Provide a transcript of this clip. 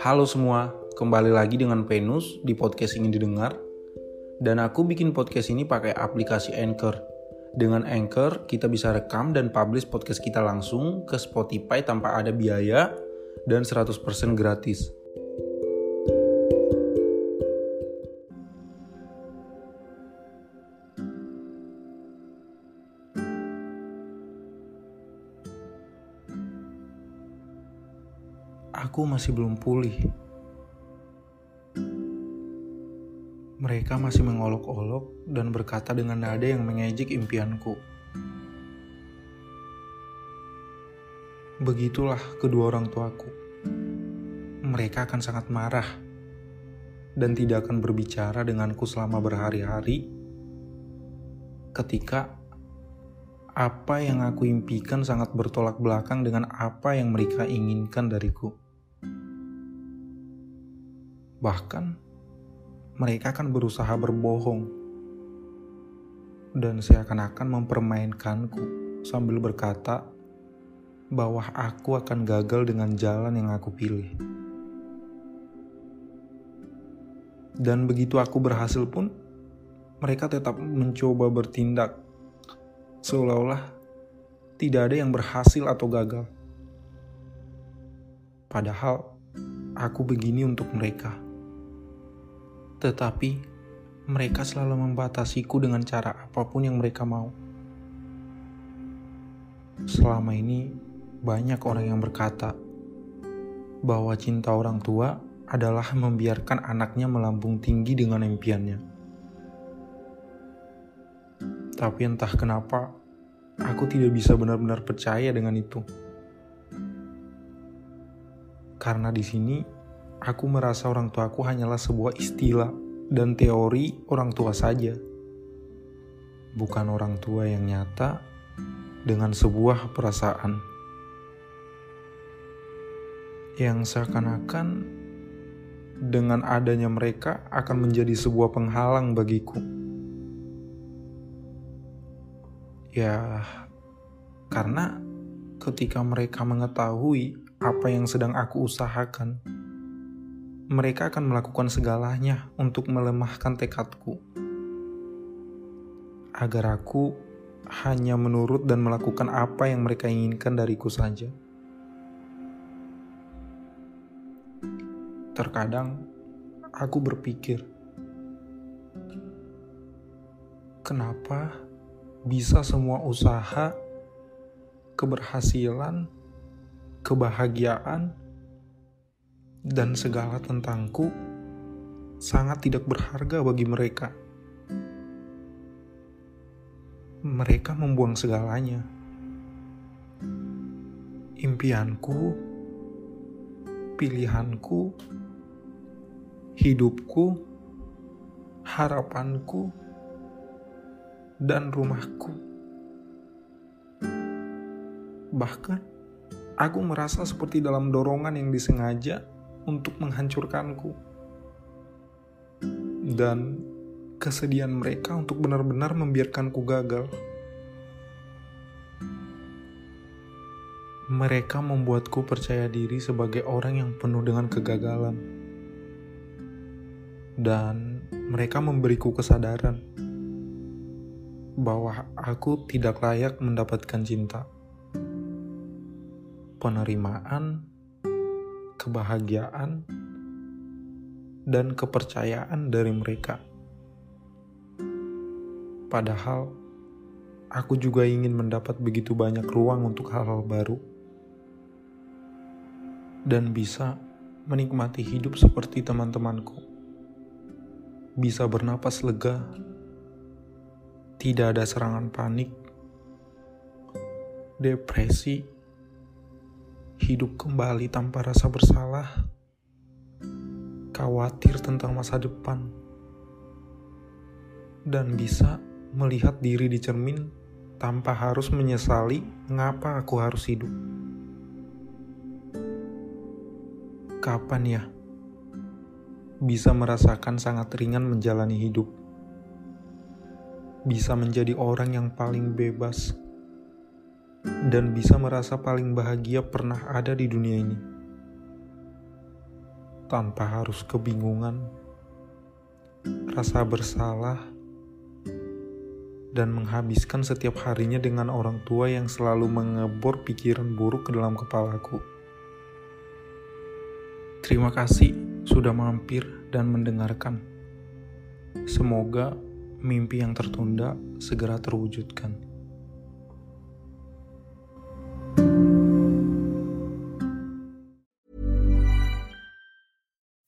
Halo semua, kembali lagi dengan Venus di podcast ingin didengar. Dan aku bikin podcast ini pakai aplikasi Anchor. Dengan Anchor, kita bisa rekam dan publish podcast kita langsung ke Spotify tanpa ada biaya dan 100% gratis. Aku masih belum pulih. Mereka masih mengolok-olok dan berkata dengan nada yang mengejek impianku. Begitulah kedua orang tuaku. Mereka akan sangat marah dan tidak akan berbicara denganku selama berhari-hari ketika apa yang aku impikan sangat bertolak belakang dengan apa yang mereka inginkan dariku. Bahkan, mereka akan berusaha berbohong dan seakan-akan mempermainkanku sambil berkata bahwa aku akan gagal dengan jalan yang aku pilih. Dan begitu aku berhasil pun, mereka tetap mencoba bertindak seolah-olah tidak ada yang berhasil atau gagal. Padahal aku begini untuk mereka. Tetapi mereka selalu membatasiku dengan cara apa pun yang mereka mau. Selama ini banyak orang yang berkata bahwa cinta orang tua adalah membiarkan anaknya melambung tinggi dengan impiannya. Tapi entah kenapa, aku tidak bisa benar-benar percaya dengan itu. Karena di sini, aku merasa orang tuaku hanyalah sebuah istilah dan teori orang tua saja. Bukan orang tua yang nyata dengan sebuah perasaan. Yang seakan-akan dengan adanya mereka akan menjadi sebuah penghalang bagiku Ya, karena ketika mereka mengetahui apa yang sedang aku usahakan, mereka akan melakukan segalanya untuk melemahkan tekadku. Agar aku hanya menurut dan melakukan apa yang mereka inginkan dariku saja. Terkadang aku berpikir, kenapa bisa semua usaha, keberhasilan, kebahagiaan, dan segala tentangku sangat tidak berharga bagi mereka. Mereka membuang segalanya. Impianku, pilihanku, hidupku, harapanku, dan rumahku. Bahkan, aku merasa seperti dalam dorongan yang disengaja untuk menghancurkanku. Dan kesedihan mereka untuk benar-benar membiarkanku gagal. Mereka membuatku percaya diri sebagai orang yang penuh dengan kegagalan. Dan mereka memberiku kesadaran bahwa aku tidak layak mendapatkan cinta, penerimaan, kebahagiaan, dan kepercayaan dari mereka. Padahal, aku juga ingin mendapat begitu banyak ruang untuk hal-hal baru dan bisa menikmati hidup seperti teman-temanku. Bisa bernapas lega Tidak ada serangan panik, depresi, hidup kembali tanpa rasa bersalah, khawatir tentang masa depan, dan bisa melihat diri di cermin tanpa harus menyesali mengapa aku harus hidup. Kapan ya bisa merasakan sangat ringan menjalani hidup? bisa menjadi orang yang paling bebas dan bisa merasa paling bahagia pernah ada di dunia ini tanpa harus kebingungan, rasa bersalah, dan menghabiskan setiap harinya dengan orang tua yang selalu mengebor pikiran buruk ke dalam kepalaku. Terima kasih sudah mampir dan mendengarkan. Semoga mimpi yang tertunda segera terwujudkan.